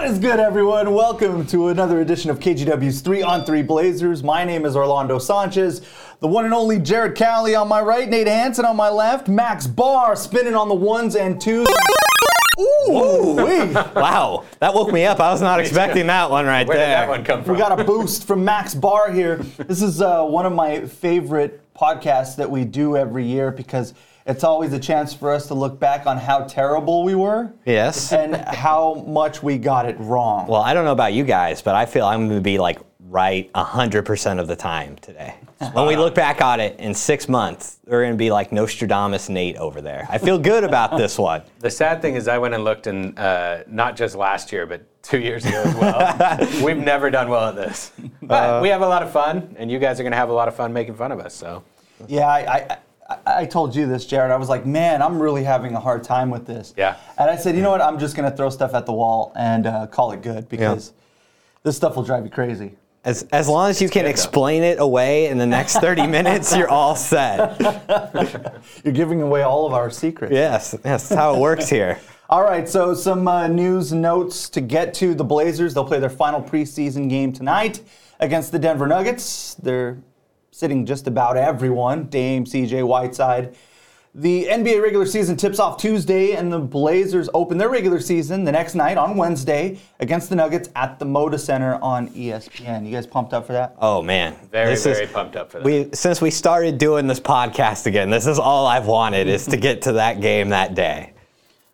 And what is good, everyone? Welcome to another edition of KGW's 3 on 3 Blazers. My name is Orlando Sanchez, the one and only Jared Cowley on my right, Nate Hansen on my left, Max Barr spinning on the ones and twos. Ooh. Wow, that woke me up. I was not expecting that one right Where there. did that one come from? We got a boost from Max Barr here. This is uh, one of my favorite podcasts that we do every year because it's always a chance for us to look back on how terrible we were Yes. and how much we got it wrong. Well, I don't know about you guys, but I feel I'm going to be like right 100% of the time today. When we look back on it in six months, we're going to be like Nostradamus Nate over there. I feel good about this one. The sad thing is, I went and looked, and uh, not just last year, but two years ago as well. We've never done well at this, but we have a lot of fun, and you guys are going to have a lot of fun making fun of us. So Yeah, I, I, I, told you this, Jared. I was like, man, I'm really having a hard time with this. Yeah. And I said, you know what? I'm just going to throw stuff at the wall and uh, call it good because this stuff will drive you crazy. As, as long as you can explain it away in the next 30 minutes, you're all set. You're giving away all of our secrets. Yes, yes, that's how it works here. All right, so some uh, news notes to get to. The Blazers, they'll play their final preseason game tonight against the Denver Nuggets. They're sitting just about everyone Dame, CJ, Whiteside. The NBA regular season tips off Tuesday, and the Blazers open their regular season the next night on Wednesday against the Nuggets at the Moda Center on ESPN. You guys pumped up for that? Oh man, very, This is- very pumped up for that. We since we started doing this podcast again, this is all I've wanted is to get to that game that day.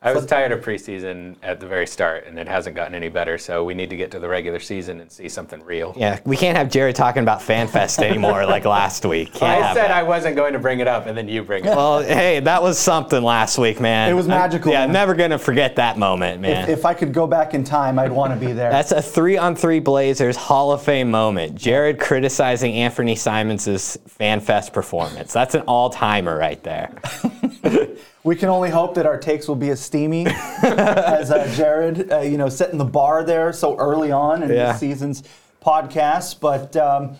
I was tired of preseason at the very start, and it hasn't gotten any better. So we need to get to the regular season and see something real. Yeah, we can't have Jared talking about FanFest anymore like last week. Can't I said that. I wasn't going to bring it up, and then you bring it up. Well, hey, that was something last week, man. It was I'm- magical, yeah, man. I'm never gonna forget that moment, man. If, if I could go back in time, I'd want to be there. That's a three-on-three Blazers Hall of Fame moment. Jared criticizing Anthony Simons' FanFest performance. That's an all-timer right there. We can only hope that our takes will be as steamy as uh, Jared, uh, you know, setting the bar there so early on in Yeah. this season's podcast. But um,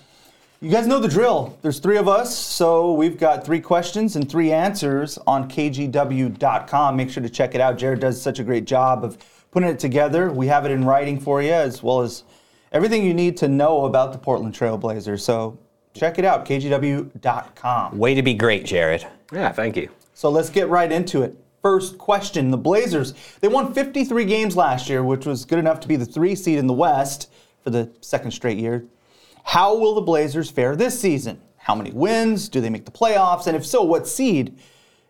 you guys know the drill. There's three of us, so we've got three questions and three answers on kgw.com. Make sure to check it out. Jared does such a great job of putting it together. We have it in writing for you, as well as everything you need to know about the Portland Trailblazers. So check it out, kgw.com. Way to be great, Jared. yeah, thank you. So let's get right into it. First question The Blazers, they won 53 games last year, which was good enough to be the three seed in the West for the second straight year. How will the Blazers fare this season? How many wins? Do they make the playoffs? And if so, what seed?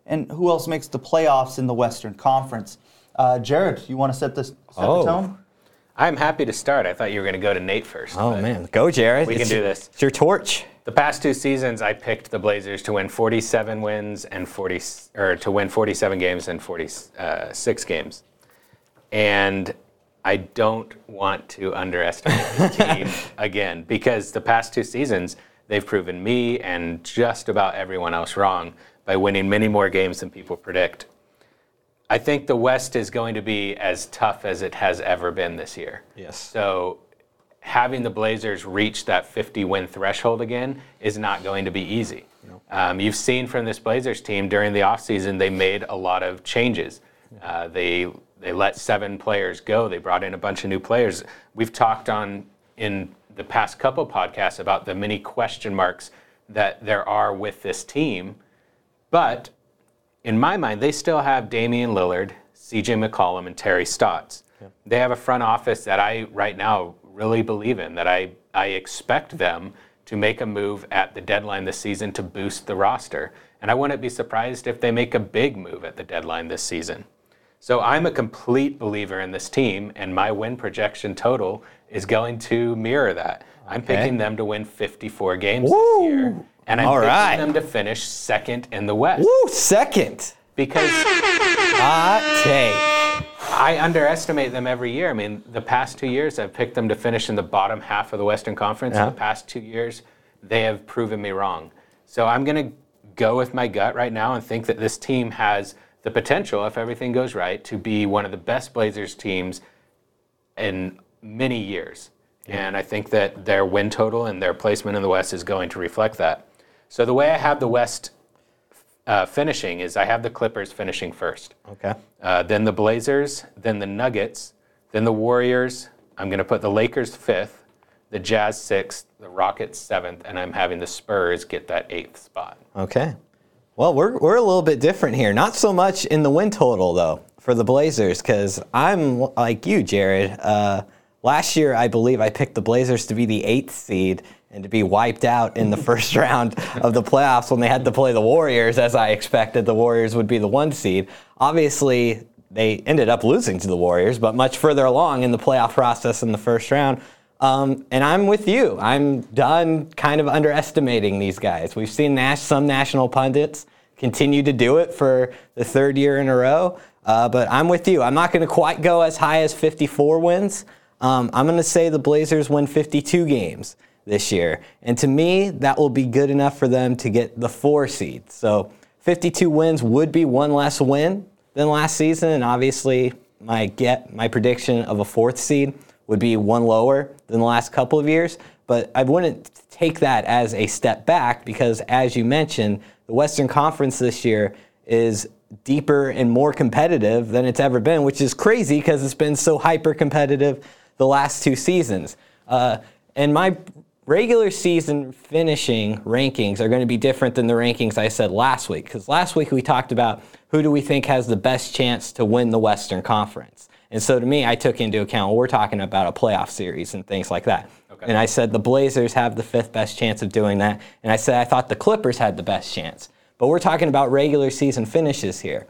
And who else makes the playoffs in the Western Conference? Uh, Jared, you want to set this set Oh. the tone? I'm happy to start. I thought you were going to go to Nate first. Oh man, go Jared. We can do this. It's your torch. The past two seasons, I picked the Blazers to win 47 wins and 40, or to win 47 games and 46 games. And I don't want to underestimate this team again because the past two seasons, they've proven me and just about everyone else wrong by winning many more games than people predict. I think the West is going to be as tough as it has ever been this year. Yes. So having the Blazers reach that 50 win threshold again is not going to be easy. Um, you've seen from this Blazers team during the offseason, they made a lot of changes. Uh, they they let seven players go. They brought in a bunch of new players. We've talked on in the past couple podcasts about the many question marks that there are with this team, but in my mind, they still have Damian Lillard, CJ McCollum, and Terry Stotts. They have a front office that I right now really believe in, that I, I expect them to make a move at the deadline this season to boost the roster. And I wouldn't be surprised if they make a big move at the deadline this season. So I'm a complete believer in this team, and my win projection total is going to mirror that. I'm picking them to win 54 games Woo! this year, and I'm All picking right. them to finish second in the West Woo, second. because Hot take. I underestimate them every year. I mean, the past two years, I've picked them to finish in the bottom half of the Western Conference. In the past two years, they have proven me wrong. So I'm going to go with my gut right now and think that this team has the potential, if everything goes right, to be one of the best Blazers teams in many years. And I think that their win total and their placement in the West is going to reflect that. So the way I have the West uh, finishing is I have the Clippers finishing first. Okay. Uh, then the Blazers, then the Nuggets, Then the Warriors, I'm going to put the Lakers fifth, the Jazz sixth, the Rockets seventh, and I'm having the Spurs get that eighth spot. Okay. Well, we're, we're a little bit different here. Not so much in the win total, though, for the Blazers, because I'm like you, Jared. Uh, last year, I believe I picked the Blazers to be the eighth seed and to be wiped out in the first round of the playoffs when they had to play the Warriors, as I expected the Warriors would be the one seed. Obviously, they ended up losing to the Warriors, but much further along in the playoff process in the first round. Um, and I'm with you. I'm done kind of underestimating these guys. We've seen nas- some national pundits continue to do it for the third year in a row. Uh, but I'm with you. I'm not going to quite go as high as 54 wins. Um, I'm going to say the Blazers win 52 games this year. And to me, that will be good enough for them to get the four seed. So 52 wins would be one less win than last season. And obviously, my get my prediction of a fourth seed would be one lower than the last couple of years. But I wouldn't take that as a step back because, as you mentioned, the Western Conference this year is deeper and more competitive than it's ever been, which is crazy because it's been so hyper competitive the last two seasons. Uh, and my regular season finishing rankings are going to be different than the rankings I said last week because last week we talked about who do we think has the best chance to win the Western Conference. And so to me, I took into account well, we're talking about a playoff series and things like that. Okay. And I said the Blazers have the fifth best chance of doing that. And I said I thought the Clippers had the best chance. But we're talking about regular season finishes here.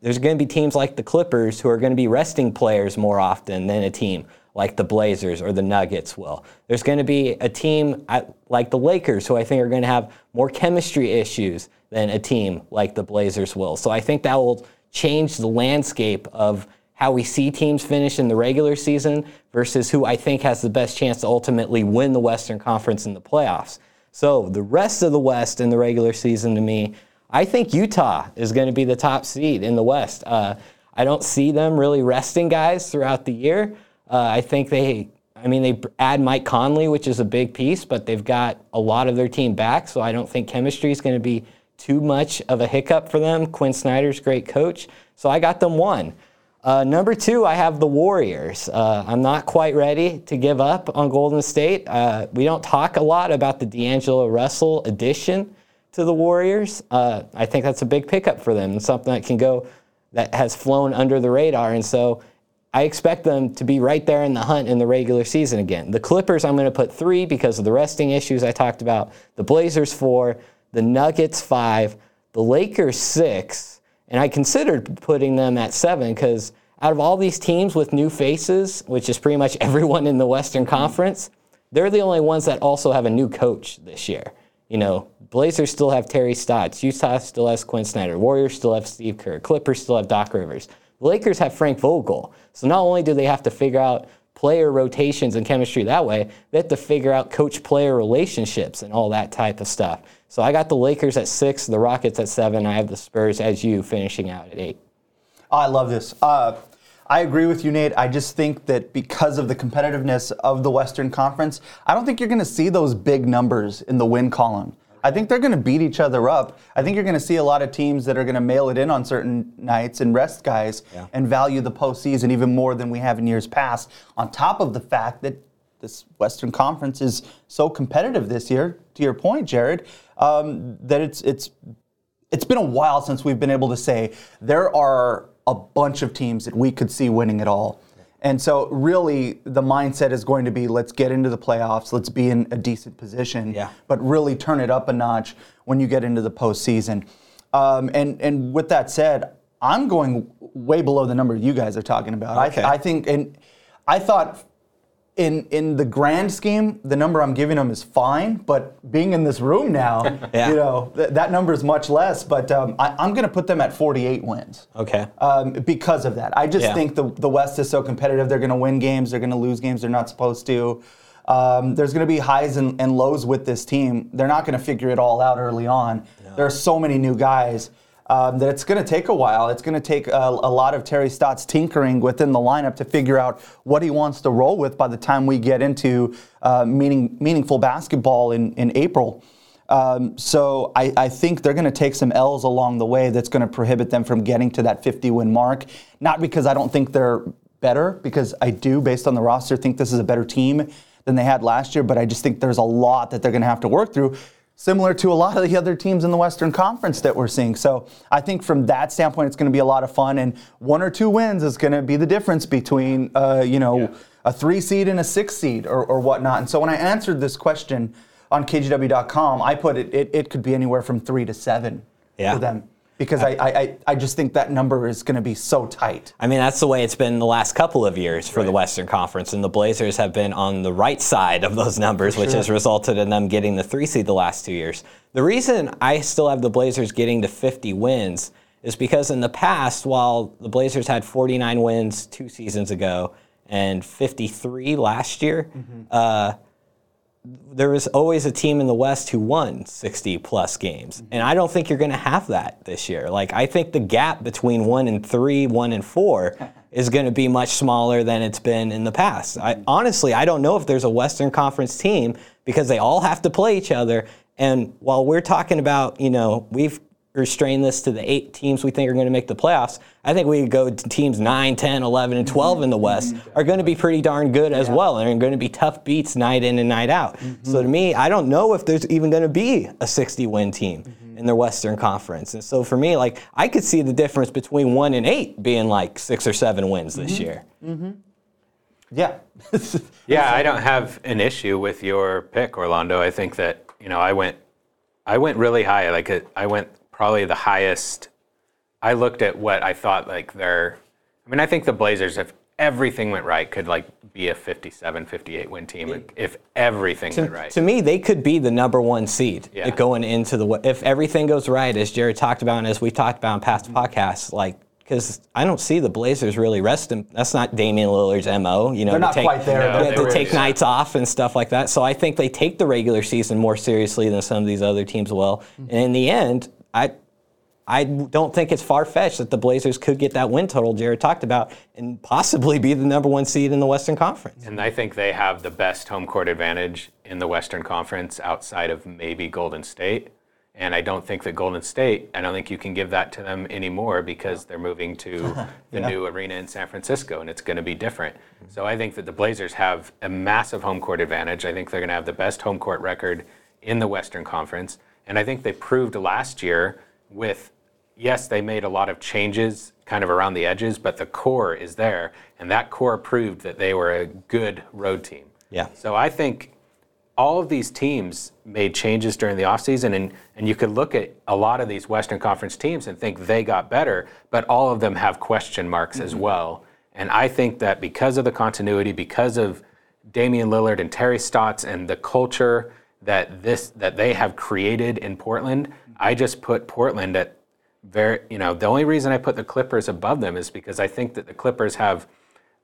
There's going to be teams like the Clippers who are going to be resting players more often than a team like the Blazers or the Nuggets will. There's going to be a team like the Lakers who I think are going to have more chemistry issues than a team like the Blazers will. So I think that will change the landscape of how we see teams finish in the regular season versus who I think has the best chance to ultimately win the Western Conference in the playoffs. So the rest of the West in the regular season to me, I think Utah is going to be the top seed in the West. Uh, I don't see them really resting guys throughout the year. Uh, I think they, I mean, they add Mike Conley, which is a big piece, but they've got a lot of their team back, so I don't think chemistry is going to be too much of a hiccup for them. Quin Snyder's great coach, so I got them one. Uh, number two, I have the Warriors. Uh, I'm not quite ready to give up on Golden State. Uh, we don't talk a lot about the D'Angelo Russell addition to the Warriors. Uh, I think that's a big pickup for them something that can go that has flown under the radar. And so I expect them to be right there in the hunt in the regular season again. The Clippers, I'm going to put three because of the resting issues I talked about. The Blazers, four. The Nuggets, five. The Lakers, six. And I considered putting them at seven because out of all these teams with new faces, which is pretty much everyone in the Western mm-hmm. Conference, they're the only ones that also have a new coach this year. You know, Blazers still have Terry Stotts, Utah still has Quin Snyder, Warriors still have Steve Kerr, Clippers still have Doc Rivers. The Lakers have Frank Vogel. So not only do they have to figure out player rotations and chemistry that way, they have to figure out coach player relationships and all that type of stuff. So I got the Lakers at six, the Rockets at seven. I have the Spurs as you finishing out at eight. Oh, I love this. Uh, I agree with you, Nate. I just think that because of the competitiveness of the Western Conference, I don't think you're going to see those big numbers in the win column. I think they're going to beat each other up. I think you're going to see a lot of teams that are going to mail it in on certain nights and rest guys yeah. and value the postseason even more than we have in years past. On top of the fact that this Western Conference is so competitive this year, to your point, Jared, um, that it's it's it's been a while since we've been able to say there are a bunch of teams that we could see winning it all. And so, really, the mindset is going to be let's get into the playoffs, let's be in a decent position, yeah. but really turn it up a notch when you get into the postseason. Um, and, and with that said, I'm going way below the number you guys are talking about. Okay. I, I think, and I thought in in the grand scheme, the number I'm giving them is fine. But being in this room now, yeah. you know, th- that number is much less. But um, I, am going to put them at 48 wins. Okay. Um, because of that, I just yeah. think the the West is so competitive. They're going to win games. They're going to lose games they're not supposed to. Um, there's going to be highs and, and, lows with this team. They're not going to figure it all out early on. No. There are so many new guys um, that it's going to take a while. It's going to take a, a, lot of Terry Stotts tinkering within the lineup to figure out what he wants to roll with by the time we get into uh, meaning, meaningful basketball in, in April. Um, so I, I, think they're going to take some L's along the way that's going to prohibit them from getting to that 50 win mark. Not because I don't think they're better because I do, based on the roster, think this is a better team than they had last year. But I just think there's a lot that they're going to have to work through, similar to a lot of the other teams in the Western Conference that we're seeing. So I think from that standpoint, it's going to be a lot of fun, and one or two wins is going to be the difference between, uh, you know, Yeah. a three seed and a six seed or, or whatnot. And so when I answered this question on KGW.com, I put it, it, it could be anywhere from three to seven Yeah. for them because I, I, I, I just think that number is going to be so tight. I mean, that's the way it's been the last couple of years for the Western Conference, and the Blazers have been on the right side of those numbers, which has resulted in them getting the three seed the last two years. The reason I still have the Blazers getting to 50 wins is because in the past, while the Blazers had 49 wins two seasons ago and 53 last year, uh, there was always a team in the West who won 60 plus games. Mm-hmm. And I don't think you're going to have that this year. Like, I think the gap between one and three, one and four is going to be much smaller than it's been in the past. I, mm-hmm. honestly, I don't know if there's a Western Conference team because they all have to play each other. And while we're talking about, you know, we've restrained this to the eight teams we think are going to make the playoffs, I think we could go to teams 9, 10, 11, and 12 in the mm-hmm. West are going to be pretty darn good as well. And they're going to be tough beats night in and night out. Mm-hmm. So to me, I don't know if there's even going to be a 60 win team mm-hmm. in the Western Conference. And so for me, like, I could see the difference between one and eight being like six or seven wins this year. Yeah. Yeah, I don't have an issue with your pick, Orlando. I think that you know I went, I went really high. Like I went probably the highest. I looked at what I thought like their. I mean, I think the Blazers, if everything went right, could like be a 57, 58 win team if everything went right. To me, they could be the number one seed Yeah. going into the if everything goes right, as Jared talked about and as we talked about in past mm-hmm. podcasts. Like, because I don't see the Blazers really resting. That's not Damian Lillard's mo. You know, They're to not take, quite there, No, but they to were- take yeah. nights off and stuff like that. So I think they take the regular season more seriously than some of these other teams will. Mm-hmm. And in the end, I. I don't think it's far fetched that the Blazers could get that win total Jared talked about and possibly be the number one seed in the Western Conference. And I think they have the best home court advantage in the Western Conference outside of maybe Golden State. And I don't think that Golden State, I don't think you can give that to them anymore because they're moving to the new arena in San Francisco and it's going to be different. So I think that the Blazers have a massive home court advantage. I think they're going to have the best home court record in the Western Conference. And I think they proved last year with yes, they made a lot of changes kind of around the edges, but the core is there. And that core proved that they were a good road team. Yeah. So I think all of these teams made changes during the offseason, and, and you could look at a lot of these Western Conference teams and think they got better, but all of them have question marks as mm-hmm. well. And I think that because of the continuity, because of Damian Lillard and Terry Stotts and the culture that this that they have created in Portland, mm-hmm. I just put Portland at very you know, the only reason I put the Clippers above them is because I think that the Clippers have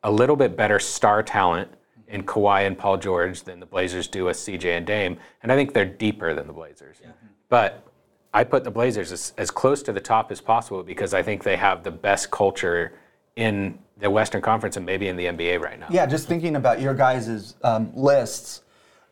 a little bit better star talent mm-hmm. in Kawhi and Paul George than the Blazers do with CJ and Dame, and I think they're deeper than the Blazers. Mm-hmm. But I put the Blazers as, as close to the top as possible because I think they have the best culture in the Western Conference and maybe in the NBA right now. Yeah, just thinking about your guys' um, lists,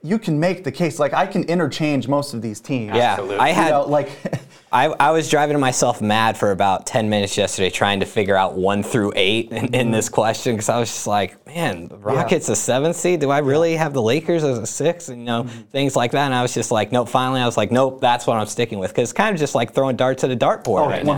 you can make the case. Like, I can interchange most of these teams. Yeah, Absolutely. I You had know, like, I, I was driving myself mad for about 10 minutes yesterday trying to figure out one through eight in, in this mm-hmm. question because I was just like, man, the Rockets a seventh seed? Do I really have the Lakers as a six? And, you know, mm-hmm. things like that. And I was just like, nope, finally, I was like, nope, that's what I'm sticking with because it's kind of just like throwing darts at a dartboard oh, right now.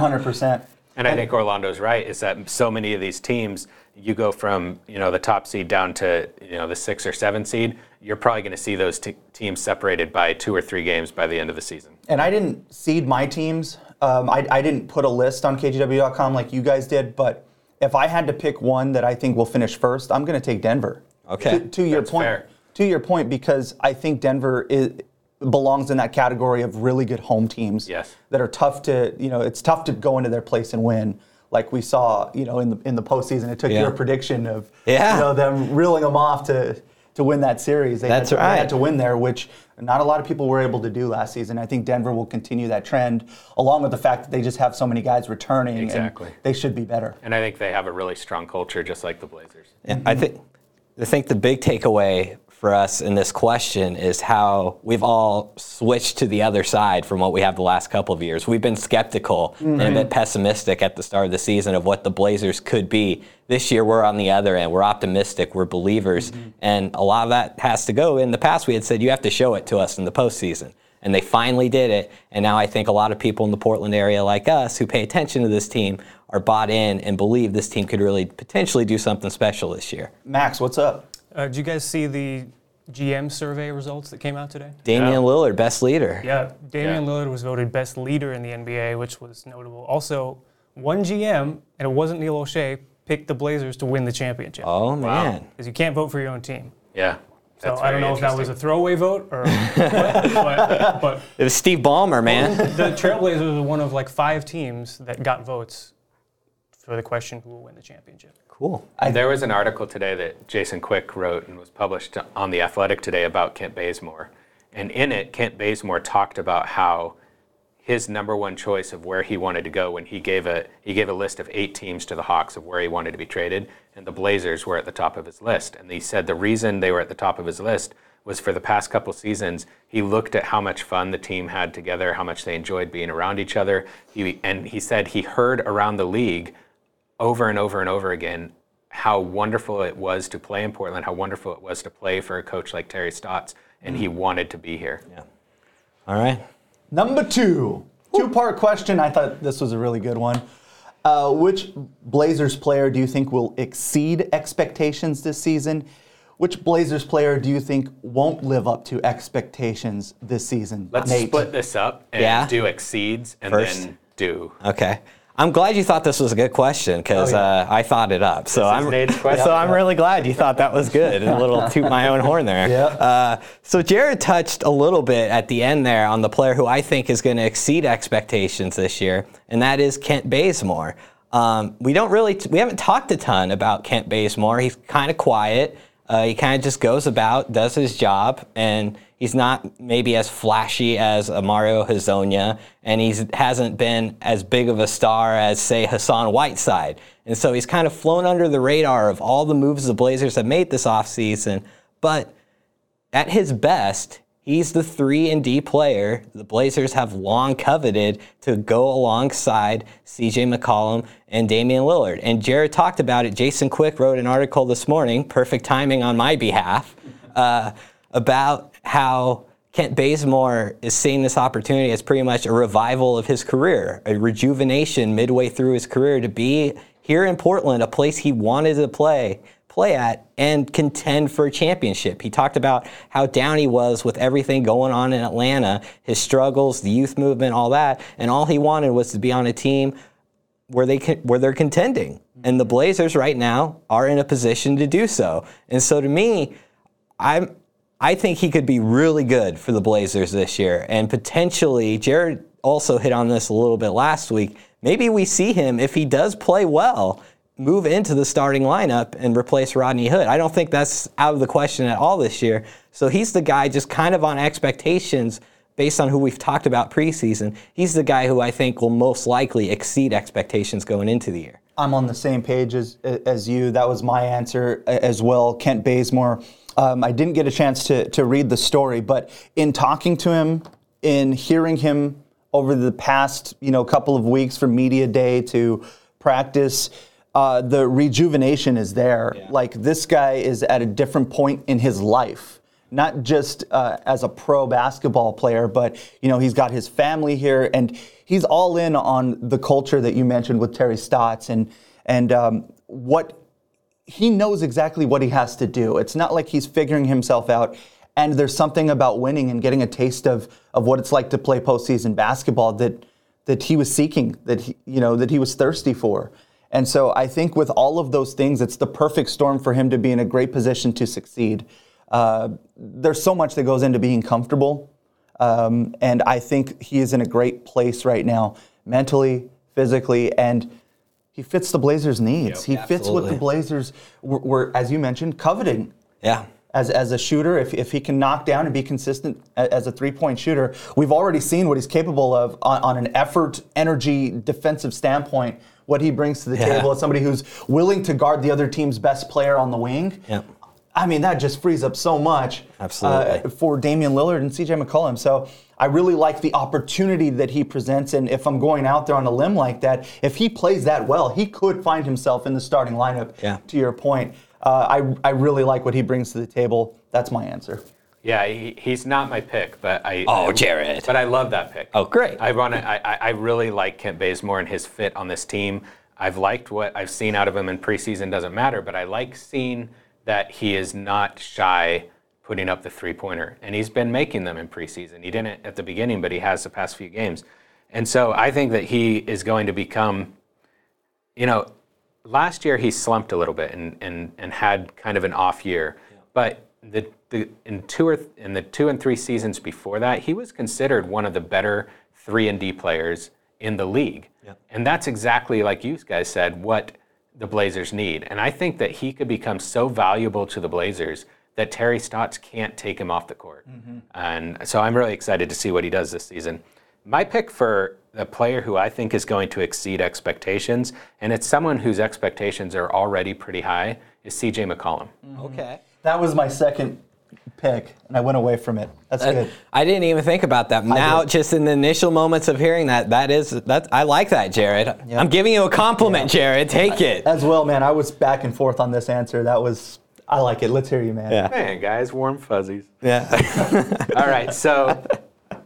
100%. And I think Orlando's right is that so many of these teams, you go from you know the top seed down to you know the six or seven seed, you're probably going to see those t- teams separated by two or three games by the end of the season. And I didn't seed my teams. Um, I, I didn't put a list on KGW.com like you guys did, but if I had to pick one that I think will finish first, I'm going to take Denver. Okay. To, to your That's point. fair. To your point, because I think Denver is, belongs in that category of really good home teams. Yes. That are tough to, you know, it's tough to go into their place and win. Like we saw, you know, in the in the postseason, it took Yeah. your prediction of, Yeah. you know, them reeling them off to to win that series. They That's had to, They had to win there, which not a lot of people were able to do last season. I think Denver will continue that trend, along with the fact that they just have so many guys returning. and Exactly. they should be better. And I think they have a really strong culture, just like the Blazers. Yeah, I think I think the big takeaway for us in this question is how we've all switched to the other side from what we have the last couple of years. We've been skeptical and a bit pessimistic at the start of the season of what the Blazers could be. This year, we're on the other end. We're optimistic. We're believers. And a lot of that has to go. In the past, we had said, you have to show it to us in the postseason. And they finally did it. And now I think a lot of people in the Portland area like us who pay attention to this team are bought in and believe this team could really potentially do something special this year. Max, what's up? Uh, did you guys see the GM survey results that came out today? Damian Yeah. Lillard, best leader. Yeah, Damian Yeah. Lillard was voted best leader in the NBA, which was notable. Also, one GM, and it wasn't Neil Olshey, picked the Blazers to win the championship. Oh, man. Because you can't vote for your own team. Yeah. So I don't know if that was a throwaway vote or what, but, but It was Steve Ballmer, man. the Trailblazers were one of like five teams that got votes for the question who will win the championship. Cool. there was an article today that Jason Quick wrote and was published on The Athletic today about Kent Bazemore. And in it, Kent Bazemore talked about how his number one choice of where he wanted to go when he gave a he gave a list of eight teams to the Hawks of where he wanted to be traded, and the Blazers were at the top of his list. And he said the reason they were at the top of his list was for the past couple seasons he looked at how much fun the team had together, how much they enjoyed being around each other. He, and he said he heard around the league over and over and over again how wonderful it was to play in Portland, how wonderful it was to play for a coach like Terry Stotts, and he wanted to be here. Yeah. All right. Number two, two part question. I thought this was a really good one. Uh, which Blazers player do you think will exceed expectations this season? Which Blazers player do you think won't live up to expectations this season? Let's Nate. split this up and Yeah. do exceeds and First. then do. Okay. I'm glad you thought this was a good question because Oh, yeah. uh, I thought it up. So I'm so I'm really glad you thought that was good. A little toot my own horn there. Yeah. Uh, so Jared touched a little bit at the end there on the player who I think is going to exceed expectations this year, and that is Kent Bazemore. Um, we don't really we haven't talked a ton about Kent Bazemore. He's kind of quiet. Uh, he kind of just goes about, does his job, and he's not maybe as flashy as Mario Hezonja, and he hasn't been as big of a star as, say, Hassan Whiteside. And so he's kind of flown under the radar of all the moves the Blazers have made this offseason. But at his best, he's the 3 and D player the Blazers have long coveted to go alongside CJ McCollum and Damian Lillard. And Jared talked about it. Jason Quick wrote an article this morning, perfect timing on my behalf, uh, about how Kent Bazemore is seeing this opportunity as pretty much a revival of his career, a rejuvenation midway through his career to be here in Portland, a place he wanted to play play at and contend for a championship. He talked about how down he was with everything going on in Atlanta, his struggles, the youth movement, all that, and all he wanted was to be on a team where they where they're contending. And the Blazers right now are in a position to do so. And so to me, I'm I think he could be really good for the Blazers this year. And potentially, Jared also hit on this a little bit last week. Maybe we see him, if he does play well, move into the starting lineup and replace Rodney Hood. I don't think that's out of the question at all this year. So he's the guy just kind of on expectations based on who we've talked about preseason. He's the guy who I think will most likely exceed expectations going into the year. I'm on the same page as, as you. That was my answer as well. Kent Bazemore. Um, I didn't get a chance to, to read the story, but in talking to him, in hearing him over the past you know couple of weeks from media day to practice, uh, the rejuvenation is there. Like this guy is at a different point in his life not just uh, as a pro basketball player, but you know he's got his family here, and he's all in on the culture that you mentioned with Terry Stotts, and and um, what he knows exactly what he has to do. It's not like he's figuring himself out. And there's something about winning and getting a taste of of what it's like to play postseason basketball that that he was seeking, that he, you know that he was thirsty for. And so I think with all of those things, it's the perfect storm for him to be in a great position to succeed. Uh, there's so much that goes into being comfortable, um, and I think he is in a great place right now, mentally, physically, and he fits the Blazers' needs. he fits what the Blazers were, were, as you mentioned, coveting Yeah. as, as a shooter, if, if he can knock down and be consistent as a three point shooter, we've already seen what he's capable of on, on an effort, energy, defensive standpoint, what he brings to the Yeah. table as somebody who's willing to guard the other team's best player on the wing. Yeah. I mean, that just frees up so much Absolutely. uh, for Damian Lillard and CJ McCollum. So I really like the opportunity that he presents. And if I'm going out there on a limb like that, if he plays that well, he could find himself in the starting lineup, Yeah. to your point. Uh, I, I really like what he brings to the table. That's my answer. Yeah, he, he's not my pick, but I. Oh, Jared. But I love that pick. Oh, great. I want to. I, I- I really like Kent Bazemore and his fit on this team. I've liked what I've seen out of him in preseason. Doesn't matter, but I like seeing that he is not shy putting up the three pointer, and he's been making them in preseason. He didn't at the beginning, but he has the past few games, and so I think that he is going to become. You know, last year he slumped a little bit and and, and had kind of an off year, but the, the in two or th- in the two and three seasons before that, he was considered one of the better three and D players in the league, and that's exactly like you guys said what the Blazers need. And I think that he could become so valuable to the Blazers that Terry Stotts can't take him off the court. Mm-hmm. And so I'm really excited to see what he does this season. My pick for the player who I think is going to exceed expectations, and it's someone whose expectations are already pretty high, is CJ McCollum. Mm-hmm. Okay. That was my second pick, and I went away from it. That's uh, good. I didn't even think about that. Now, just in the initial moments of hearing that, that is that I like that, Jared. I'm giving you a compliment, Jared. Take it. As well, man. I was back and forth on this answer. That was, I like it. Let's hear you, man. Yeah. Man, guys, warm fuzzies. Yeah. All right, so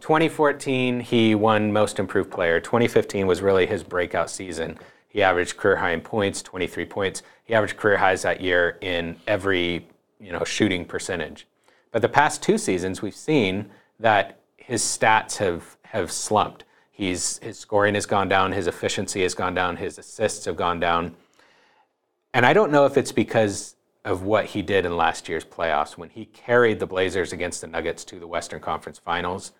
2014, he won Most Improved Player. 2015 was really his breakout season. He averaged career high in points, 23 points. He averaged career highs that year in every you know shooting percentage. But the past two seasons, we've seen that his stats have have slumped. He's his scoring has gone down, his efficiency has gone down, his assists have gone down. And I don't know if it's because of what he did in last year's playoffs when he carried the Blazers against the Nuggets to the Western Conference Finals.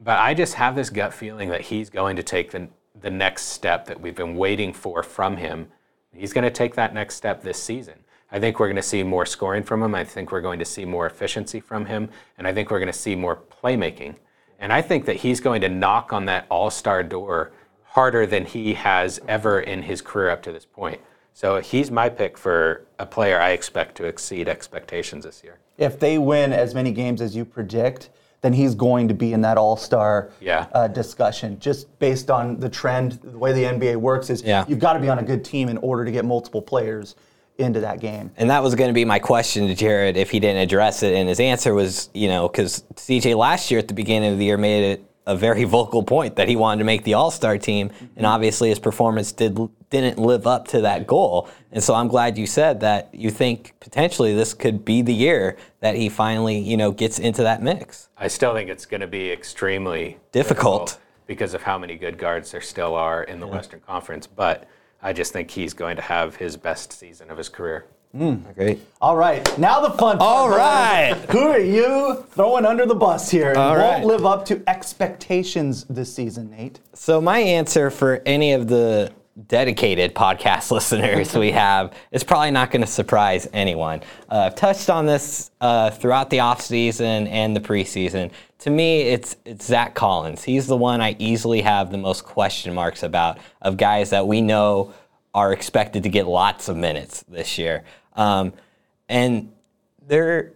But I just have this gut feeling that he's going to take the, the next step that we've been waiting for from him. He's going to take that next step this season. I think we're going to see more scoring from him. I think we're going to see more efficiency from him. And I think we're going to see more playmaking. And I think that he's going to knock on that all star door harder than he has ever in his career up to this point. So he's my pick for a player I expect to exceed expectations this year. If they win as many games as you predict, then he's going to be in that All Star Yeah. uh, discussion. Just based on the trend, the way the NBA works is Yeah. you've got to be on a good team in order to get multiple players into that game. And that was going to be my question to Jared if he didn't address it. And his answer was, you know, because CJ last year at the beginning of the year made it a very vocal point that he wanted to make the All Star team, and mm-hmm. obviously his performance did didn't live up to that goal. And so I'm glad you said that you think potentially this could be the year that he finally, you know, gets into that mix. I still think it's going to be extremely Difficult. because of how many good guards there still are in the Western Conference. But I just think he's going to have his best season of his career. Hmm, great. All right, now the fun part. All Brian. right. Who are you throwing under the bus here? and All won't right. live up to expectations this season, Nate. So my answer for any of the dedicated podcast listeners we have it's probably not going to surprise anyone. Uh, I've touched on this uh, throughout the offseason and the preseason. To me, it's it's Zach Collins. He's the one I easily have the most question marks about of guys that we know are expected to get lots of minutes this year. Um, and there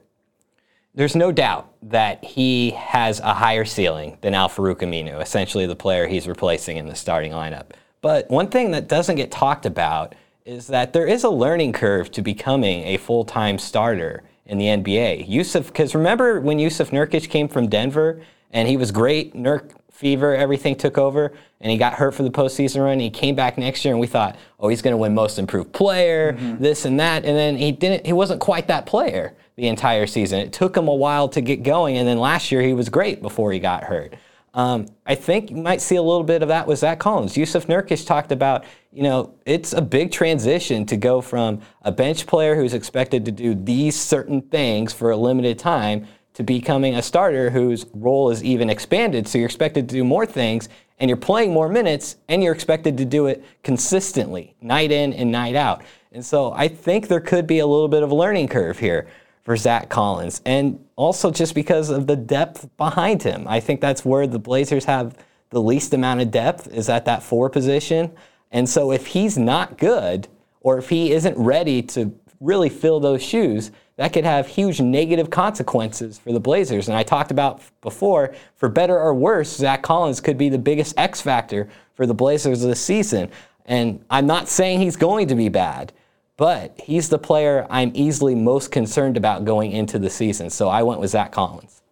there's no doubt that he has a higher ceiling than Al-Farouq Aminu, essentially the player he's replacing in the starting lineup. But one thing that doesn't get talked about is that there is a learning curve to becoming a full-time starter in the NBA. Jusuf, because remember when Jusuf Nurkic came from Denver and he was great, Nurk fever, everything took over, and he got hurt for the postseason run. He came back next year, and we thought, oh, he's going to win Most Improved Player, mm-hmm. this and that, and then he didn't. He wasn't quite that player the entire season. It took him a while to get going, and then last year he was great before he got hurt. Um, I think you might see a little bit of that with Zach Collins. Jusuf Nurkic talked about, you know, it's a big transition to go from a bench player who's expected to do these certain things for a limited time to becoming a starter whose role is even expanded. So you're expected to do more things and you're playing more minutes and you're expected to do it consistently, night in and night out. And so I think there could be a little bit of a learning curve here for Zach Collins. And also just because of the depth behind him. I think that's where the Blazers have the least amount of depth is at that four position. And so if he's not good, or if he isn't ready to really fill those shoes, that could have huge negative consequences for the Blazers. And I talked about before, for better or worse, Zach Collins could be the biggest X factor for the Blazers this season. And I'm not saying he's going to be bad, but he's the player I'm easily most concerned about going into the season. So I went with Zach Collins.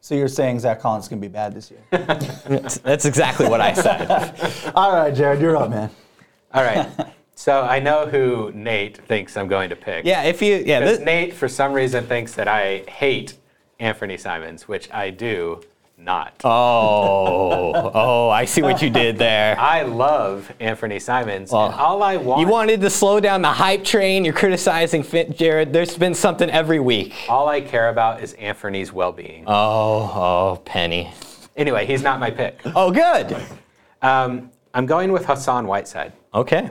So you're saying Zach Collins is going to be bad this year? That's exactly what I said. All right, Jared, you're up, man. All right. So I know who Nate thinks I'm going to pick. Yeah, if you yeah, this, Nate, for some reason, thinks that I hate Anthony Simons, which I do not. oh, oh, I see what you did there. I love Anthony Simons, and all I want, You wanted to slow down the hype train. You're criticizing Fit Jared. There's been something every week. all I care about is Anthony's well-being. Oh, oh, Penny. Anyway, he's not my pick. Oh, good. Um, I'm going with Hassan Whiteside. Okay.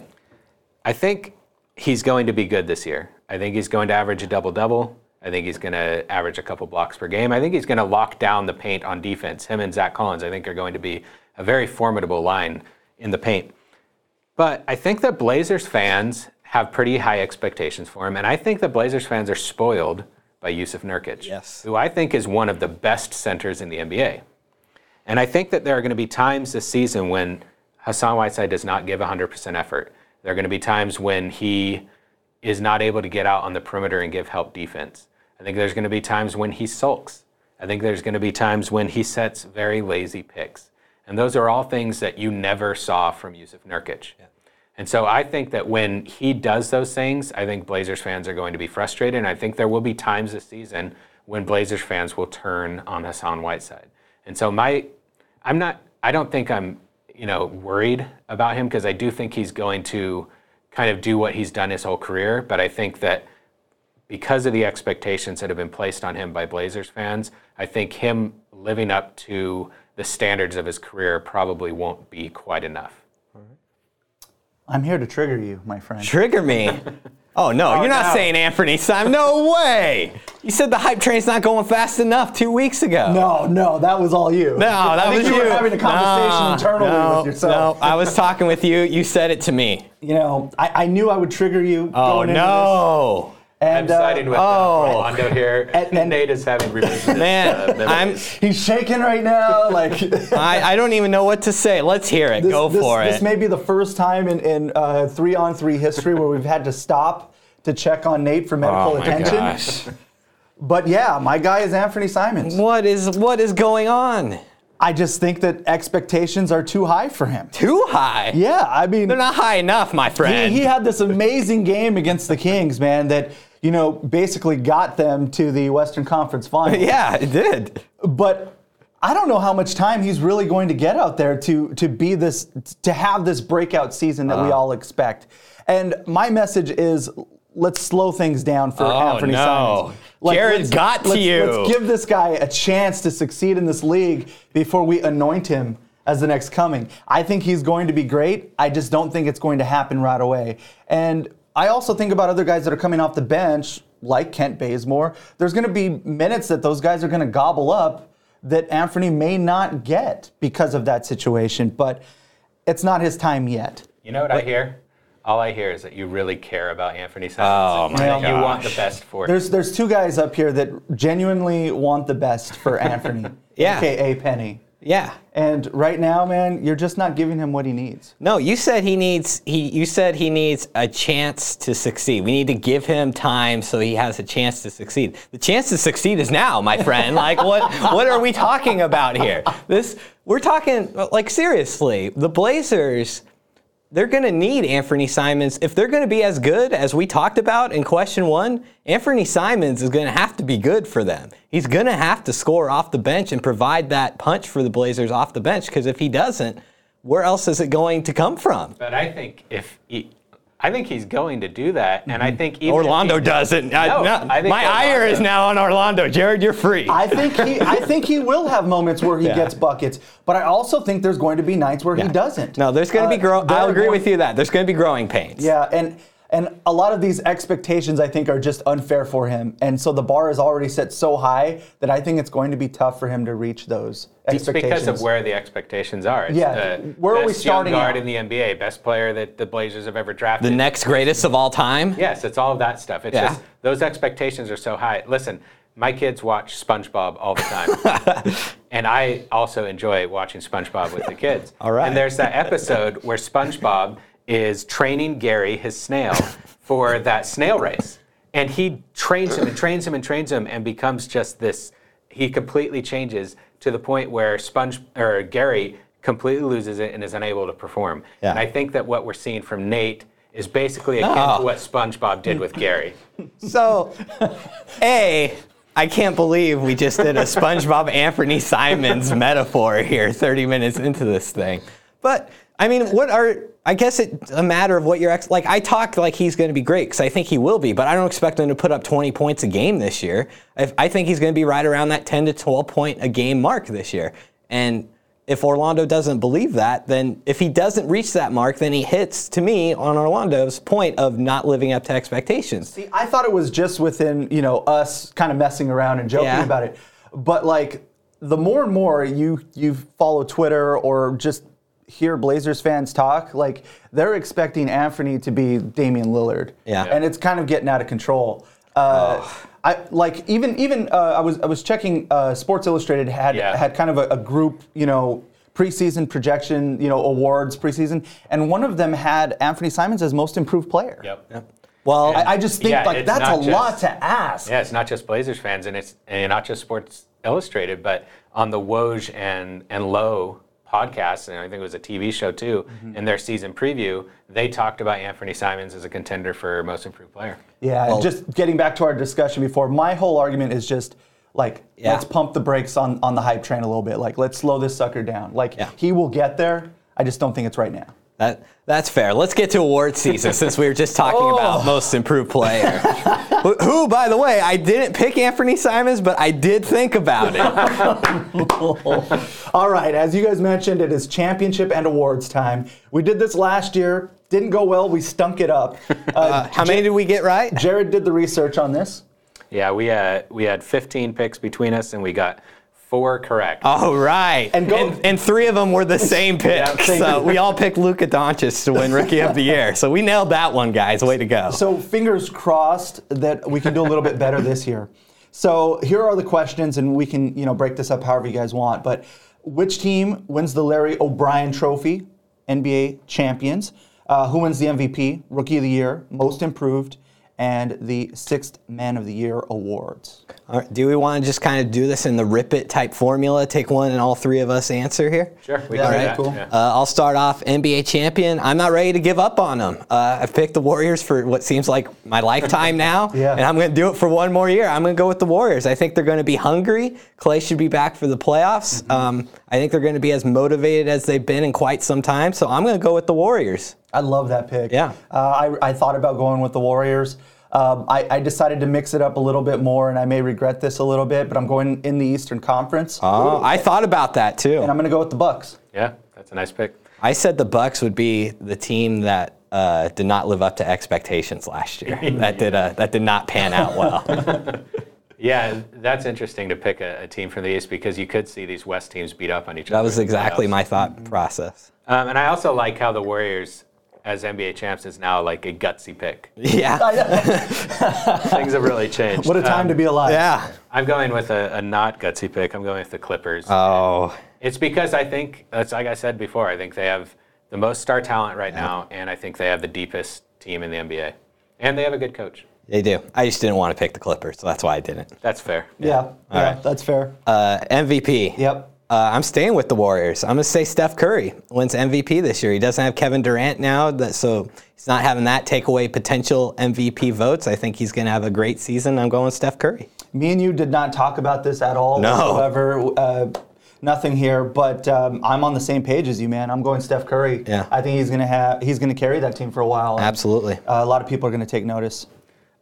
I think he's going to be good this year. I think he's going to average a double double. I think he's going to average a couple blocks per game. I think he's going to lock down the paint on defense. Him and Zach Collins, I think, are going to be a very formidable line in the paint. But I think that Blazers fans have pretty high expectations for him, and I think that Blazers fans are spoiled by Jusuf Nurkic, Yes. who I think is one of the best centers in the NBA. And I think that there are going to be times this season when Hassan Whiteside does not give 100% effort. There are going to be times when he is not able to get out on the perimeter and give help defense. I think there's going to be times when he sulks. I think there's going to be times when he sets very lazy picks. And those are all things that you never saw from Jusuf Nurkic. And so I think that when he does those things, I think Blazers fans are going to be frustrated. And I think there will be times this season when Blazers fans will turn on Hassan Whiteside. And so my, I'm not, I don't think I'm, you know, worried about him because I do think he's going to kind of do what he's done his whole career. But I think that because of the expectations that have been placed on him by Blazers fans, I think him living up to the standards of his career probably won't be quite enough. I'm here to trigger you, my friend. Trigger me. Oh no, oh, you're not no. saying Anthony Simon. No way. You said the hype train's not going fast enough two weeks ago. No, no, that was all you. No, that I think was you. you. were having a conversation No, internally no, with yourself. No, I was talking with you. You said it to me. You know, I, I knew I would trigger you. Oh no. And I'm uh, siding with oh. uh, Orlando here. And- and- Nate is having revisited Man, uh. I'm. he's shaking right now. Like I, I don't even know what to say. Let's hear it. this, Go this, for This it. This may be the first time in, in uh, three on three history where we've had to stop to check on Nate for medical oh my attention. gosh. But yeah, my guy is Anthony Simons. What is what is going on? I just think that expectations are too high for him. Too high. Yeah, I mean, They're not high enough, my he, friend. he had this amazing game against the Kings, man, that you know basically got them to the Western Conference Finals. yeah, it did. but I don't know how much time he's really going to get out there to to be this to have this breakout season that we Uh. all expect. And my message is let's slow things down for Oh, Anthony no. Simons. Jared let's- got to let's- you. Let's give this guy a chance to succeed in this league before we anoint him as the next coming. I think he's going to be great. I just don't think it's going to happen right away. And I also think about other guys that are coming off the bench, like Kent Bazemore. There's going to be minutes that those guys are going to gobble up that Anthony may not get because of that situation. But it's not his time yet. You know what I hear? All I hear is that you really care about Anthony Simons. Oh, and my that You want the best for him. There's there's two guys up here that genuinely want the best for Anthony, Yeah. aka Penny. Yeah. And right now, man, you're just not giving him what he needs. No, you said he needs he you said he needs a chance to succeed. We need to give him time so he has a chance to succeed. The chance to succeed is now, my friend. like what what are we talking about here? This we're talking like seriously. The Blazers they're going to need Anthony Simons. If they're going to be as good as we talked about in question one, Anthony Simons is going to have to be good for them. He's going to have to score off the bench and provide that punch for the Blazers off the bench because if he doesn't, where else is it going to come from? But I think if I think he's going to do that, and I think even Mm-hmm. Orlando he- doesn't. I- No, no, I think my ire is now on Orlando. Jared, you're free. I think he I think he will have moments where he Yeah. gets buckets, but I also think there's going to be nights where Yeah. he doesn't. No, there's going to be Uh, grow. there I'll are agree going- with you that there's going to be growing pains. Yeah, and And a lot of these expectations, I think, are just unfair for him. And so the bar is already set so high that I think it's going to be tough for him to reach those It's expectations. because of where the expectations are. It's Yeah, the where are we best young starting guard at? in the NBA, best player that the Blazers have ever drafted. The next greatest of all time. Yes, it's all of that stuff. It's Yeah. just those expectations are so high. Listen, my kids watch SpongeBob all the time. and I also enjoy watching SpongeBob with the kids. All right. And there's that episode where SpongeBob is training Gary, his snail, for that snail race. And he trains him and trains him and trains him and becomes just this he completely changes to the point where Sponge or Gary completely loses it and is unable to perform. Yeah. And I think that what we're seeing from Nate is basically akin Oh. to ah. what SpongeBob did with Gary. So, A, I can't believe we just did a SpongeBob Anthony Simons metaphor here 30 minutes into this thing. But, I mean, what are, I guess it's a matter of what your ex, like, I talk like he's going to be great because I think he will be, but I don't expect him to put up 20 points a game this year. I, I think he's going to be right around that 10 to 12 point a game mark this year. And if Orlando doesn't believe that, then if he doesn't reach that mark, then he hits, to me, on Orlando's point of not living up to expectations. See, I thought it was just within, you know, us kind of messing around and joking Yeah. about it. But like the more and more you you follow Twitter or just hear Blazers fans talk, like they're expecting Anthony to be Damian Lillard. Yeah. And it's kind of getting out of control. Uh, I like even even uh, I was I was checking uh, Sports Illustrated had Yeah. had kind of a, a group, you know, preseason projection, you know, awards preseason, and one of them had Anthony Simons as most improved player. Yep. Well, I, I just think Yeah, like that's a just- lot to ask. Yeah, it's not just Blazers fans, and it's and not just Sports Illustrated, but on the Woj and and Lowe podcast, and I think it was a TV show too. Mm-hmm. In their season preview, they talked about Anthony Simons as a contender for most improved player. Yeah, Well- just getting back to our discussion before, my whole argument is just like Yeah. let's pump the brakes on on the hype train a little bit. Like let's slow this sucker down. Like Yeah. he will get there. I just don't think it's right now. That that's fair. Let's get to award season since we were just talking Oh. about most improved player. who, who, by the way, I didn't pick Anthony Simons, but I did think about it. All right, as you guys mentioned, it is championship and awards time. We did this last year. Didn't go well. We stunk it up. Uh, How many did we get right? Jared did the research on this. Yeah, we had we had 15 picks between us, and we got four correct. All right. And and, go- and, three of them were the same pick. thank so we all picked Luka Doncic to win Rookie of the Year. So we nailed that one, guys. Way to go. So fingers crossed that we can do a little bit better this year. So here are the questions, and we can you know break this up however you guys want. But which team wins the Larry O'Brien Trophy, NBA champions? Uh, who wins the MVP, Rookie of the Year, Most Improved, and the Sixth Man of the Year awards? All right, do we want to just kind of do this in the rip it type formula? Take one and all three of us answer here. Sure, we Yeah, can do right, that. cool. yeah. Uh, I'll start off NBA champion. I'm not ready to give up on them. Uh, I've picked the Warriors for what seems like my lifetime now, Yeah. and I'm going to do it for one more year. I'm going to go with the Warriors. I think they're going to be hungry. Clay should be back for the playoffs. Mm-hmm. Um, I think they're going to be as motivated as they've been in quite some time. So I'm going to go with the Warriors. I love that pick. Yeah. Uh, I, I thought about going with the Warriors. Um, I, I decided to mix it up a little bit more, and I may regret this a little bit, but I'm going in the Eastern Conference, Oh, I thought about that too. and I'm going to go with the Bucks. yeah, that's a nice pick. I said the Bucks would be the team that uh, did not live up to expectations last year. that did uh, that did not pan out well. Yeah, that's interesting to pick a, a team from the East because you could see these West teams beat up on each that other. That was exactly my thought process. Um, and I also like how the Warriors, as NBA champs, is now like a gutsy pick. Yeah, Things have really changed. What a time Um, to be alive. yeah. I'm going with a, a not gutsy pick. I'm going with the Clippers. Oh, It's because I think that's like I said before. I think they have the most star talent right now, and I think they have the deepest team in the NBA, and they have a good coach. They do. I just didn't want to pick the Clippers, so that's why I didn't. That's fair. Yeah, yeah, right. that's fair. Uh, MVP. Yep. Uh, I'm staying with the Warriors. I'm going to say Steph Curry wins MVP this year. He doesn't have Kevin Durant now, that, so he's not having that take away potential MVP votes. I think he's going to have a great season. I'm going Steph Curry. Me and you did not talk about this at all No. whatsoever. Uh, nothing here, but um, I'm on the same page as you, man. I'm going Steph Curry. Yeah. I think he's gonna have he's gonna carry that team for a while. Absolutely. uh, a lot of people are gonna take notice.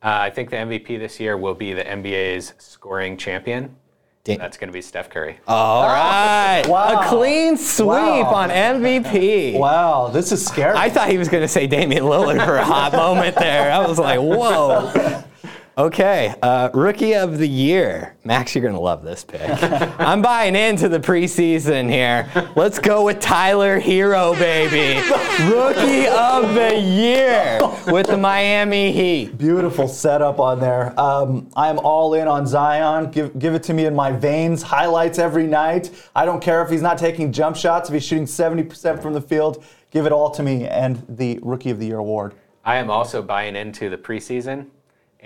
Uh, I think the MVP this year will be the NBA's scoring champion, Da- That's going to be Steph Curry. All right. Wow. A clean sweep Wow. on MVP. Wow, this is scary. I thought he was going to say Damian Lillard for a hot moment there. I was like, whoa. Okay, uh, rookie of the year. Max, you're going to love this pick. I'm buying into the preseason here. Let's go with Tyler Herro, baby. rookie of the year with the Miami Heat. Beautiful setup on there. Um, I'm all in on Zion. Give, give it to me in my veins. Highlights every night. I don't care if he's not taking jump shots, if he's shooting 70% from the field. Give it all to me and the Rookie of the Year award. I am also buying into the preseason,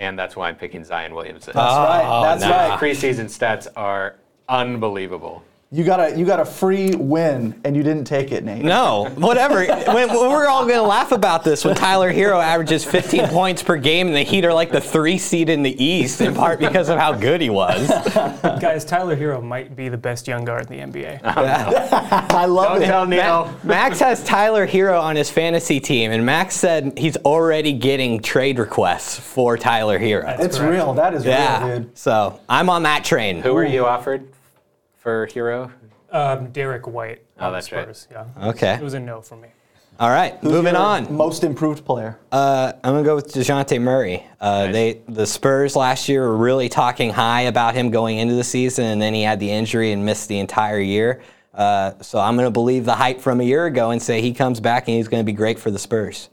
and that's why I'm picking Zion Williamson. That's right. Oh, that's nah. right. Preseason stats are unbelievable. You got a you got a free win and you didn't take it, Nate. No, whatever. when, when we're all going to laugh about this when Tyler Herro averages 15 points per game and the Heat are like the three seed in the East, in part because of how good he was. Guys, Tyler Herro might be the best young guard in the NBA. I love Don't it. tell Neil. Ma- Max has Tyler Herro on his fantasy team, and Max said he's already getting trade requests for Tyler Herro. It's correct. real. That is Yeah. real, dude. So I'm on that train. Who were you offered for Herro? Um, Derrick White. Oh, on the that's right. Spurs. Yeah. Okay. It was a no for me. All right. Who's moving your on. Most improved player. Uh, I'm gonna go with Dejounte Murray. Uh, Nice. They the Spurs last year were really talking high about him going into the season, and then he had the injury and missed the entire year. Uh, so I'm gonna believe the hype from a year ago and say he comes back and he's gonna be great for the Spurs.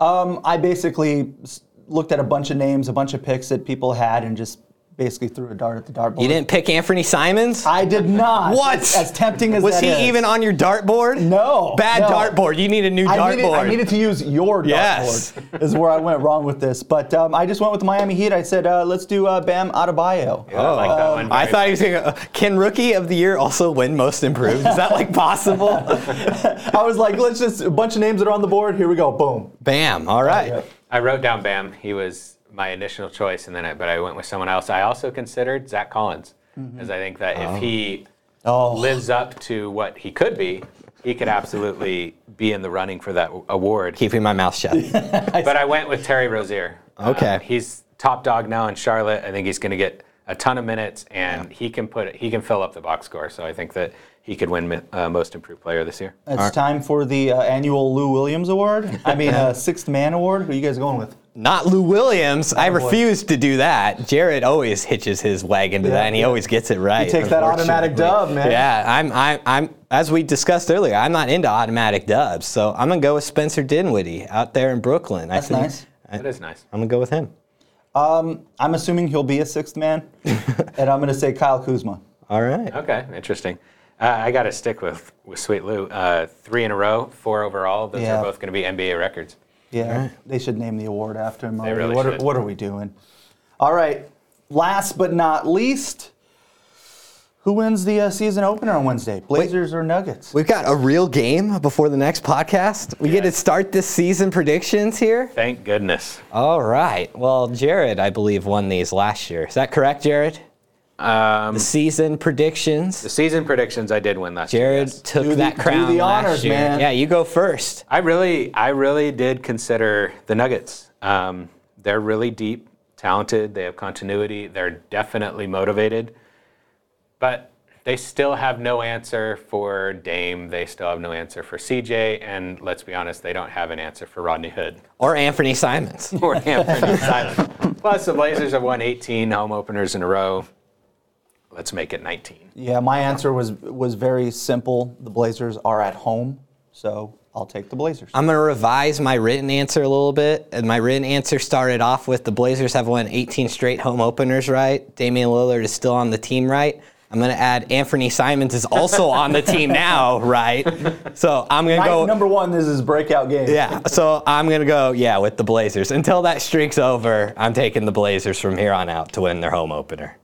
Um, I basically s- looked at a bunch of names, a bunch of picks that people had, and just basically threw a dart at the dartboard. You didn't pick Anthony Simons. I did not. What? As, as tempting as was that he is. even on your dartboard? No. Bad no. dartboard. You need a new I dartboard. needed, I needed to use your Yes. dartboard. is where I went wrong with this. But um, I just went with the Miami Heat. I said, uh, let's do uh, Bam Adebayo. I like that one. I thought he was going to. Can Rookie of the Year also win Most Improved? Is that like possible? I was like, let's just a bunch of names that are on the board. Here we go. Boom. Bam. All right. Yeah. I wrote down Bam. He was my initial choice, and then I, but I went with someone else. I also considered Zach Collins, because I think that if he Oh. lives up to what he could be, he could absolutely be in the running for that award. Keeping my mouth shut. but I went with Terry Rozier. Okay. Uh, he's top dog now in Charlotte. I think he's going to get a ton of minutes, and he can put he can fill up the box score. So I think that he could win uh, Most Improved Player this year. It's time for the uh, annual Lou Williams Award. I mean, uh, Sixth Man Award. Who are you guys going with? Not Lou Williams. I boy. refuse to do that. Jared always hitches his wagon to Yeah, that, and he yeah. always gets it right. He takes that automatic dub, man. Yeah, I'm, I'm, I'm. As we discussed earlier, I'm not into automatic dubs, so I'm gonna go with Spencer Dinwiddie out there in Brooklyn. That's I think, nice. That is nice. I'm gonna go with him. I'm assuming he'll be a sixth man, and I'm going to say Kyle Kuzma. All right. Okay, interesting. Uh, I got to stick with, with Sweet Lou. Uh, three in a row, four overall. Those Yeah. are both going to be NBA records. Yeah, they should name the award after him. already. really what, are, what are we doing? All right. Last but not least, who wins the uh, season opener on Wednesday? Blazers or Nuggets? We've got a real game before the next podcast. We get to start this season predictions here. Thank goodness. All right. Well, Jared, I believe, won these last year. Is that correct, Jared? Um, The season predictions. the season predictions I did win last year. Jared yes. took Do the- that do crown the last honors, year. man. Yeah, you go first. I really, I really did consider the Nuggets. Um, they're really deep, talented. They have continuity. They're definitely motivated, but they still have no answer for Dame. They still have no answer for CJ, and let's be honest, they don't have an answer for Rodney Hood Or Anthony Simons. or Anthony Simons. Plus, the Blazers have won 18 home openers in a row. Let's make it 19. Yeah, my answer was was very simple. The Blazers are at home, so I'll take the Blazers. I'm going to revise my written answer a little bit. And my written answer started off with the Blazers have won 18 straight home openers, right? Damian Lillard is still on the team, right? I'm going to add Anthony Simons is also on the team now, right? So I'm going to go. number one, this is his breakout game. Yeah, so I'm going to go, yeah, with the Blazers. Until that streak's over, I'm taking the Blazers from here on out to win their home opener.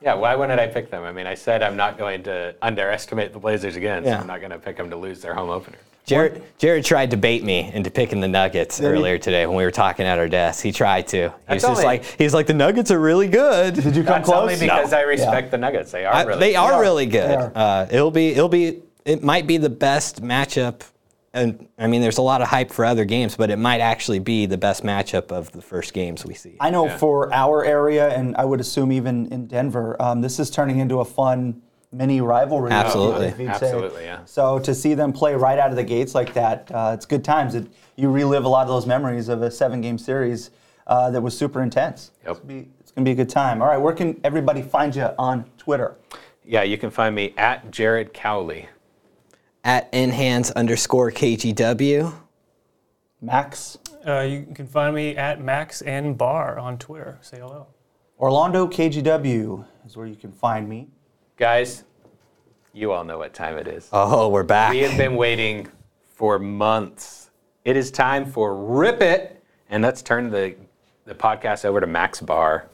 Yeah, why wouldn't I pick them? I mean, I said I'm not going to underestimate the Blazers again, so Yeah. I'm not going to pick them to lose their home opener. Jared, Jared tried to bait me into picking the Nuggets he? earlier today when we were talking at our desk. He tried to. He was That's just only- like, he's like, the Nuggets are really good. Did you come That's close? only because No. I respect Yeah. the Nuggets. They are I- really they are are. really good. Are. Uh, it'll be, it'll be, it might be the best matchup and I mean, there's a lot of hype for other games, but it might actually be the best matchup of the first games we see. I know Yeah. for our area, and I would assume even in Denver, um, this is turning into a fun mini rivalry. Absolutely. if you'd say. Absolutely, yeah. So to see them play right out of the gates like that, uh, it's good times. It, you relive a lot of those memories of a seven-game series uh, that was super intense. Yep. It's gonna, be, it's gonna be a good time. All right, where can everybody find you on Twitter? Yeah, you can find me at Jared Cowley. At nhands underscore KGW. Max, Uh, you can find me at Max and Bar on Twitter. Say hello. Orlando KGW is where you can find me. Guys, you all know what time it is. Oh, we're back. We have been waiting for months. It is time for Rip It. And let's turn the, the podcast over to Max Barr.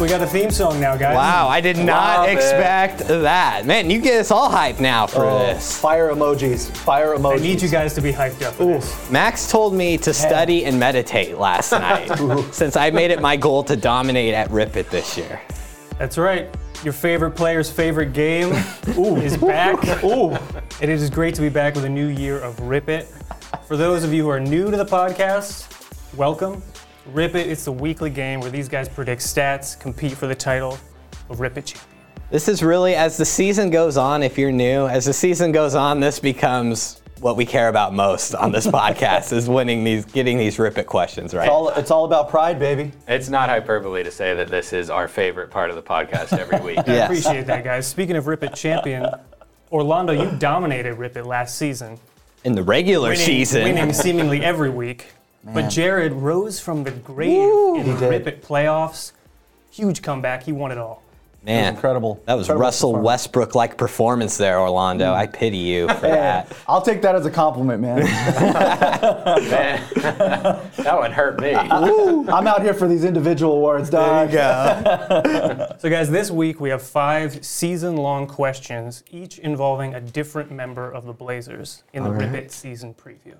We got a theme song now, guys. Wow, I did not Love it. expect that. Man, you get us all hyped now for oh, this. Fire emojis. Fire emojis. I need you guys to be hyped up for this. Max told me to study and meditate last night since I made it my goal to dominate at Rip It this year. That's right. Your favorite player's favorite game is back. Ooh. And it is great to be back with a new year of Rip It. For those of you who are new to the podcast, welcome. Rip It, it's the weekly game where these guys predict stats, compete for the title of Rip It champion. This is really, as the season goes on, if you're new, as the season goes on, this becomes what we care about most on this podcast is winning these, getting these Rip It questions right. It's all, it's all about pride, baby. It's not hyperbole to say that this is our favorite part of the podcast every week. I appreciate that, guys. Speaking of Rip It champion, Orlando, you dominated Rip It last season. In the regular winning, season, winning seemingly every week. But Jared rose from the grave in He the did. Rip playoffs. Huge comeback. He won it all. man, Incredible. That was Incredible Russell performance. Westbrook like performance there, Orlando. Mm. I pity you for Yeah, that. I'll take that as a compliment, man. Man, that one hurt me. I'm out here for these individual awards, dog. So, guys, this week we have five season long questions, each involving a different member of the Blazers in the Rip It season preview.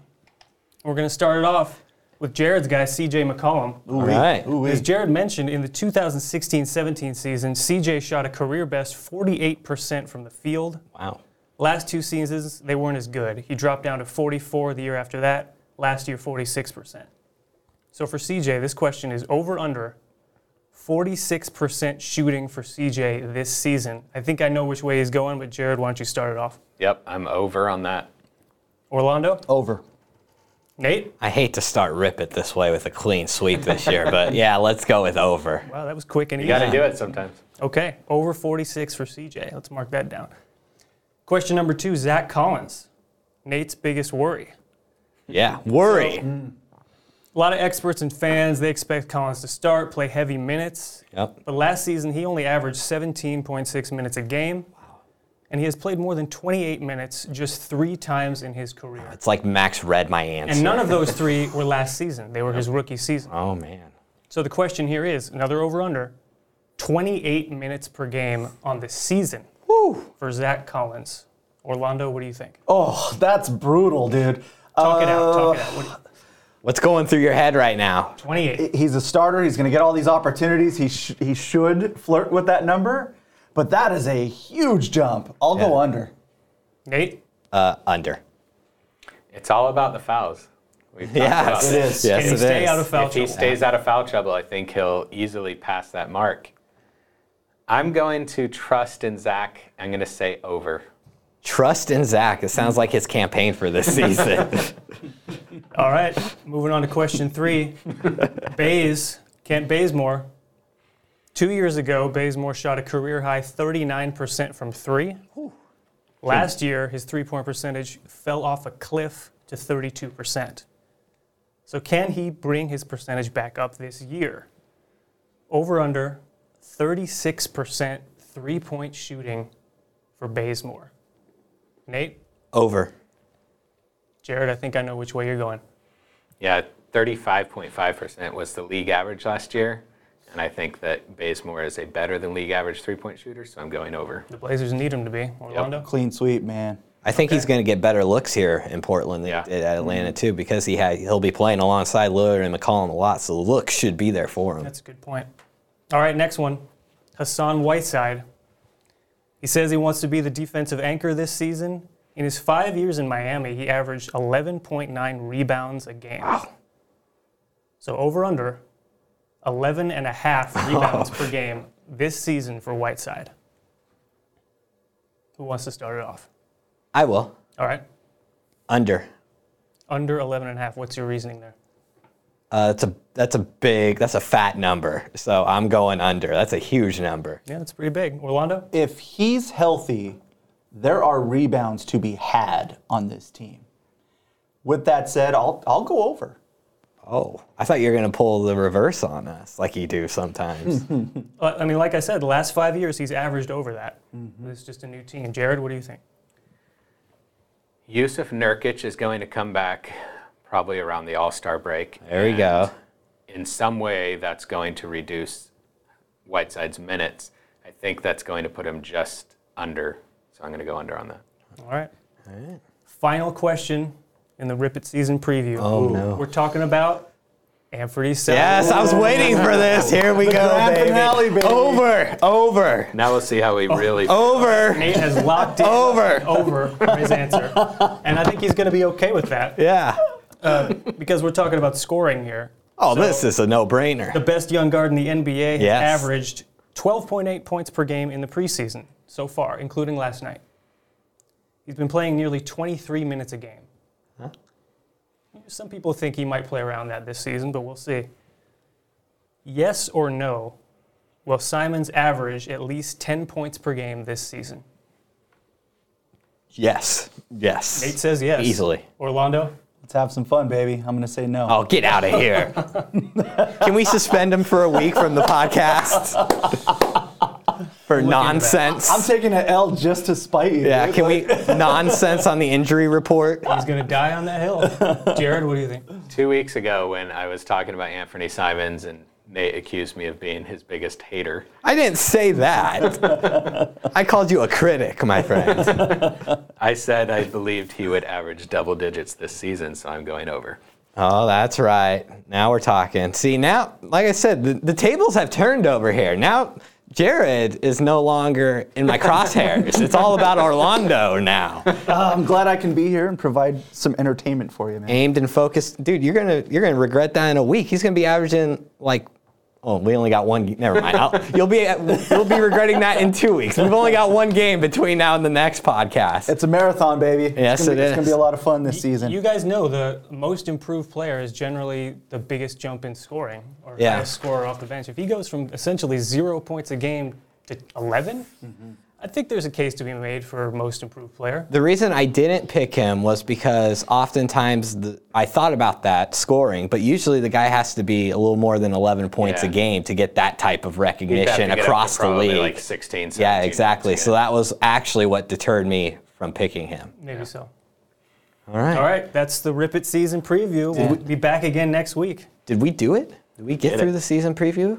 We're going to start it off with Jared's guy, CJ McCollum. All right. As Jared mentioned, in the 2016 17 season, CJ shot a career best 48% from the field. Wow. Last two seasons, they weren't as good. He dropped down to 44 the year after that. Last year, 46%. So for CJ, this question is over under 46% shooting for CJ this season. I think I know which way he's going, but Jared, why don't you start it off? Yep, I'm over on that. Orlando? Over. Nate? I hate to start Rip It this way with a clean sweep this year, but yeah, let's go with over. Wow, that was quick and easy. You got to do it sometimes. Okay, over 46 for CJ. Let's mark that down. Question number two Zach Collins. Nate's biggest worry. Yeah. Worry. A lot of experts and fans, they expect Collins to start, play heavy minutes. Yep. But last season, he only averaged 17.6 minutes a game. And he has played more than 28 minutes just three times in his career. It's like Max read my answer. And none of those three were last season. They were his rookie season. Oh man. So the question here is another over under 28 minutes per game on the season for Zach Collins. Orlando, what do you think? Oh, that's brutal, dude. Talk it out. Talk Uh, it out. What do you- What's going through your head right now? 28. He's a starter. He's going to get all these opportunities. He, sh- he should flirt with that number, but that is a huge jump. I'll go Yeah. under. Nate? Uh, under. It's all about the fouls. We've talked Yes. about It this. Yes, Can he it stay is. out of foul If he trouble? stays out of foul trouble, I think he'll easily pass that mark. I'm going to trust in Zach. I'm going to say over. Trust in Zach. It sounds like his campaign for this season. All right, moving on to question three. Bays, Kent Bazemore. Two years ago, Bazemore shot a career high 39% from three. Last year, his three point percentage fell off a cliff to 32%. So, can he bring his percentage back up this year? Over under 36% three point shooting for Bazemore. Nate, Over. Jared, I think I know which way you're going. Yeah, 35.5% was the league average last year. And I think that Bazemore is a better than league average three point shooter, so I'm going over. The Blazers need him to be. Orlando? Clean sweep, man. I think he's going to get better looks here in Portland than Yeah. he did at Atlanta too, because he had he'll be playing alongside Lillard and McCollum a lot, so the looks should be there for him. That's a good point. All right, next one. Hassan Whiteside. He says he wants to be the defensive anchor this season. In his five years in Miami, he averaged 11.9 rebounds a game. So over under 11 and a half rebounds per game this season for Whiteside. Who wants to start it off? I will All right. under. Under 11 and a half. What's your reasoning there? Uh, that's a that's a big that's a fat number. So I'm going under. That's a huge number. Yeah, that's pretty big. Orlando? If he's healthy, there are rebounds to be had on this team. With that said, I'll I'll go over. Oh, I thought you were going to pull the reverse on us, like you do sometimes. Uh, I mean, like I said, the last five years he's averaged over that. It's just a new team. Jared, what do you think? Jusuf Nurkic is going to come back probably around the All Star break. there we and go. In some way, that's going to reduce Whiteside's minutes. I think that's going to put him just under. So I'm going to go under on that. All right. Final question in the Rip It season preview. Oh, no. We're talking about Anthony Simons. Yes, I was waiting for this. Here we go, grand baby. finale, baby. Over, over, Now we'll see how he really. Oh, over. Nate has locked in Over. over for his answer, and I think he's going to be okay with that Yeah. Uh, because we're talking about scoring here. Oh, So- this is a no-brainer. The best young guard in the NBA has Yes. averaged 12.8 points per game in the preseason so far, including last night. He's been playing nearly 23 minutes a game. Some people think he might play around that this season, but we'll see. Yes or no, will Simons average at least 10 points per game this season? Yes, yes. Nate says yes. Easily. Orlando? Let's have some fun, baby. I'm gonna say no. Oh, get out of here. Can we suspend him for a week from the podcast? for nonsense. I'm taking an L just to spite you. yeah, dude. can we nonsense on the injury report? He's going to die on that hill. Jared, what do you think? Two weeks ago, when I was talking about Anthony Simons and Nate accused me of being his biggest hater, I didn't say that. I called you a critic, my friend. I said I believed he would average double digits this season, so I'm going over. Oh, that's right. Now we're talking. See, now, like I said, the, the tables have turned over here. Now, Jared is no longer in my crosshairs. it's all about Orlando now. Uh, I'm glad I can be here and provide some entertainment for you, man. Aimed and focused, dude. You're gonna you're gonna regret that in a week. He's gonna be averaging like. Oh, we only got one. Never mind. I'll, you'll be you'll be regretting that in two weeks. We've only got one game between now and the next podcast. It's a marathon, baby. Yes, it's gonna be, it It's gonna be a lot of fun this season. You guys know the most improved player is generally the biggest jump in scoring or Yeah. highest scorer off the bench. If he goes from essentially zero points a game to 11, mm-hmm. I think there's a case to be made for most improved player. The reason I didn't pick him was because oftentimes the, I thought about that scoring, but usually the guy has to be a little more than 11 points Yeah. a game to get that type of He'd have to recognition get up to across the probably league. like 16, 17 yeah, points exactly. So that was actually what deterred me from picking him. Maybe so. All right. All right, that's the Rip It season preview. We'll be back again next week. Did we do it? Did we get Did through it. the season preview?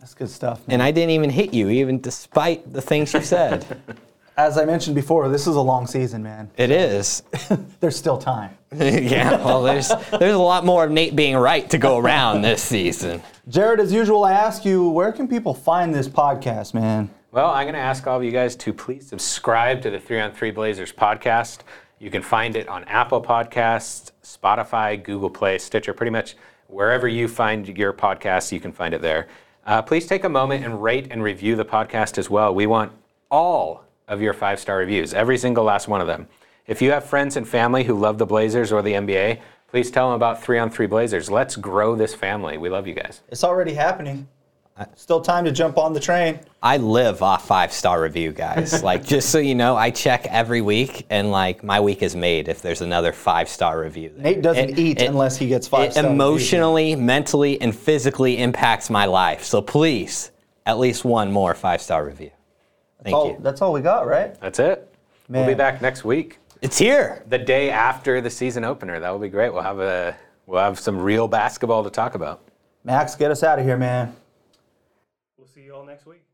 That's good stuff. man. And I didn't even hit you, even despite the things you said. As I mentioned before, this is a long season, man. it is. There's still time. yeah. Well, there's there's a lot more of Nate being right to go around this season. Jared, as usual, I ask you, where can people find this podcast, man? Well, I'm going to ask all of you guys to please subscribe to the Three on Three Blazers podcast. You can find it on Apple Podcasts, Spotify, Google Play, Stitcher, pretty much wherever you find your podcasts, you can find it there. Uh, please take a moment and rate and review the podcast as well. We want all of your five star reviews, every single last one of them. If you have friends and family who love the Blazers or the NBA, please tell them about Three on Three Blazers. Let's grow this family. We love you guys. It's already happening. Still time to jump on the train. I live off five star review, guys. like, just so you know, I check every week, and like my week is made if there's another five star review. there. Nate doesn't It- eat it- unless he gets five It stars. emotionally, mentally, and physically impacts my life. So please, at least one more five star review. Thank Oh, you. that's all we got, right? That's it. We'll be back next week. It's here. the day after the season opener. That will be great. We'll have a we'll have some real basketball to talk about. Max, get us out of here, man. Next week.